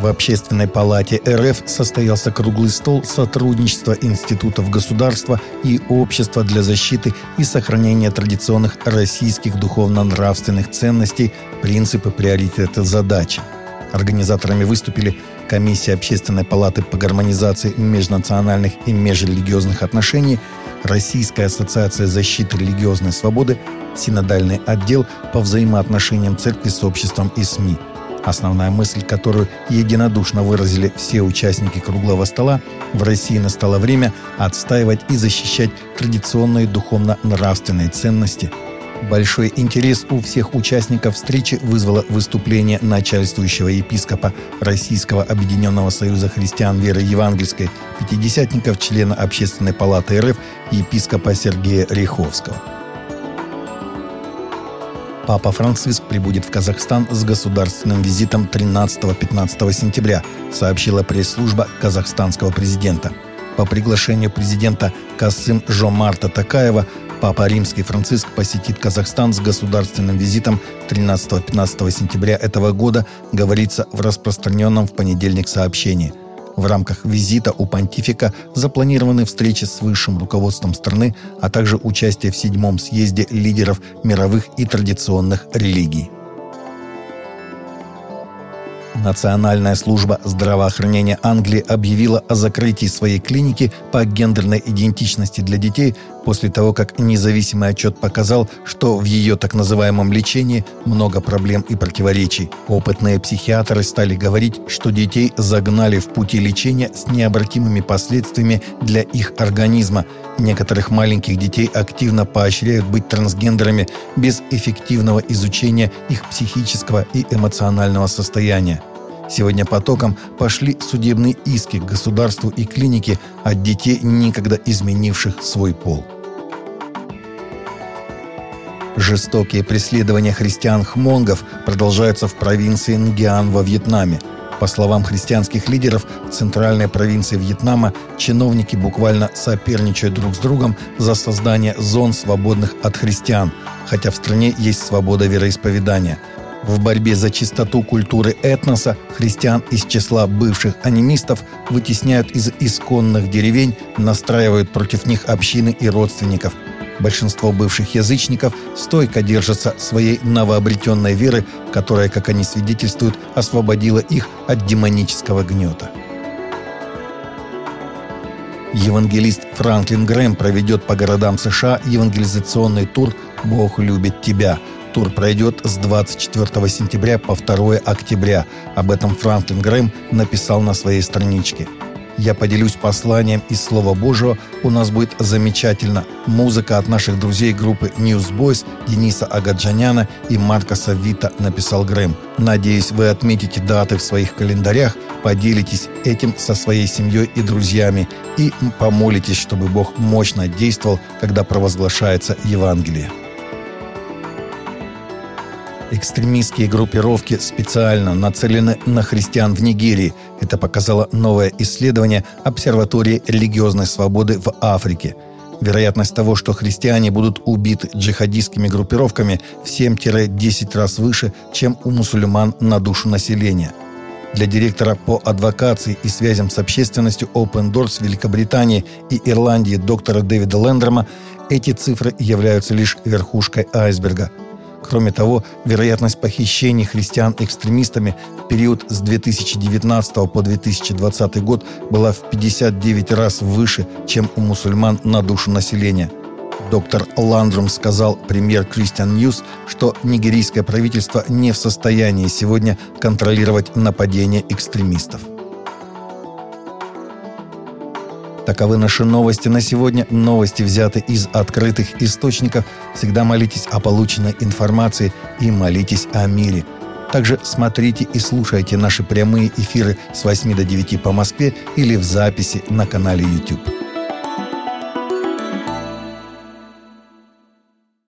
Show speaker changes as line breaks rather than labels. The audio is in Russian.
В Общественной палате РФ состоялся круглый стол сотрудничества институтов государства и общества для защиты и сохранения традиционных российских духовно-нравственных ценностей, принципы, приоритеты, задачи. Организаторами выступили Комиссия Общественной палаты по гармонизации межнациональных и межрелигиозных отношений, Российская ассоциация защиты религиозной свободы, Синодальный отдел по взаимоотношениям церкви с обществом и СМИ. Основная мысль, которую единодушно выразили все участники круглого стола, в России настало время отстаивать и защищать традиционные духовно-нравственные ценности – Большой интерес у всех участников встречи вызвало выступление начальствующего епископа Российского Объединенного Союза Христиан Веры Евангельской, пятидесятников, члена Общественной палаты РФ епископа Сергея Риховского. Папа Франциск прибудет в Казахстан с государственным визитом 13-15 сентября, сообщила пресс-служба казахстанского президента. По приглашению президента Касым Жомарта Такаева Папа Римский Франциск посетит Казахстан с государственным визитом 13-15 сентября этого года, говорится в распространенном в понедельник сообщении. В рамках визита у понтифика запланированы встречи с высшим руководством страны, а также участие в седьмом съезде лидеров мировых и традиционных религий. Национальная служба здравоохранения Англии объявила о закрытии своей клиники по гендерной идентичности для детей после того, как независимый отчет показал, что в ее так называемом лечении много проблем и противоречий. Опытные психиатры стали говорить, что детей загнали в пути лечения с необратимыми последствиями для их организма. Некоторых маленьких детей активно поощряют быть трансгендерами без эффективного изучения их психического и эмоционального состояния. Сегодня потоком пошли судебные иски к государству и клинике от детей, никогда изменивших свой пол. Жестокие преследования христиан-хмонгов продолжаются в провинции Нгиан во Вьетнаме. По словам христианских лидеров, в центральной провинции Вьетнама чиновники буквально соперничают друг с другом за создание зон, свободных от христиан, хотя в стране есть свобода вероисповедания – в борьбе за чистоту культуры этноса христиан из числа бывших анимистов вытесняют из исконных деревень, настраивают против них общины и родственников. Большинство бывших язычников стойко держатся своей новообретенной веры, которая, как они свидетельствуют, освободила их от демонического гнета. Евангелист Франклин Грэм проведет по городам США евангелизационный тур «Бог любит тебя», Тур пройдет с 24 сентября по 2 октября. Об этом Франклин Грэм написал на своей страничке. Я поделюсь посланием из Слова Божьего. У нас будет замечательно. Музыка от наших друзей группы Newsboys Дениса Агаджаняна и Марка Савита, написал Грэм. Надеюсь, вы отметите даты в своих календарях, поделитесь этим со своей семьей и друзьями и помолитесь, чтобы Бог мощно действовал, когда провозглашается Евангелие. Экстремистские группировки специально нацелены на христиан в Нигерии. Это показало новое исследование обсерватории религиозной свободы в Африке. Вероятность того, что христиане будут убиты джихадистскими группировками в 7-10 раз выше, чем у мусульман на душу населения. Для директора по адвокации и связям с общественностью Open Doors Великобритании и Ирландии доктора Дэвида Лендрома эти цифры являются лишь верхушкой айсберга – Кроме того, вероятность похищений христиан экстремистами в период с 2019 по 2020 год была в 59 раз выше, чем у мусульман на душу населения. Доктор Ландрум сказал премьер Christian News, что нигерийское правительство не в состоянии сегодня контролировать нападения экстремистов. Таковы наши новости на сегодня. Новости взяты из открытых источников. Всегда молитесь о полученной информации и молитесь о мире. Также смотрите и слушайте наши прямые эфиры с 8 до 9 по Москве или в записи на канале YouTube.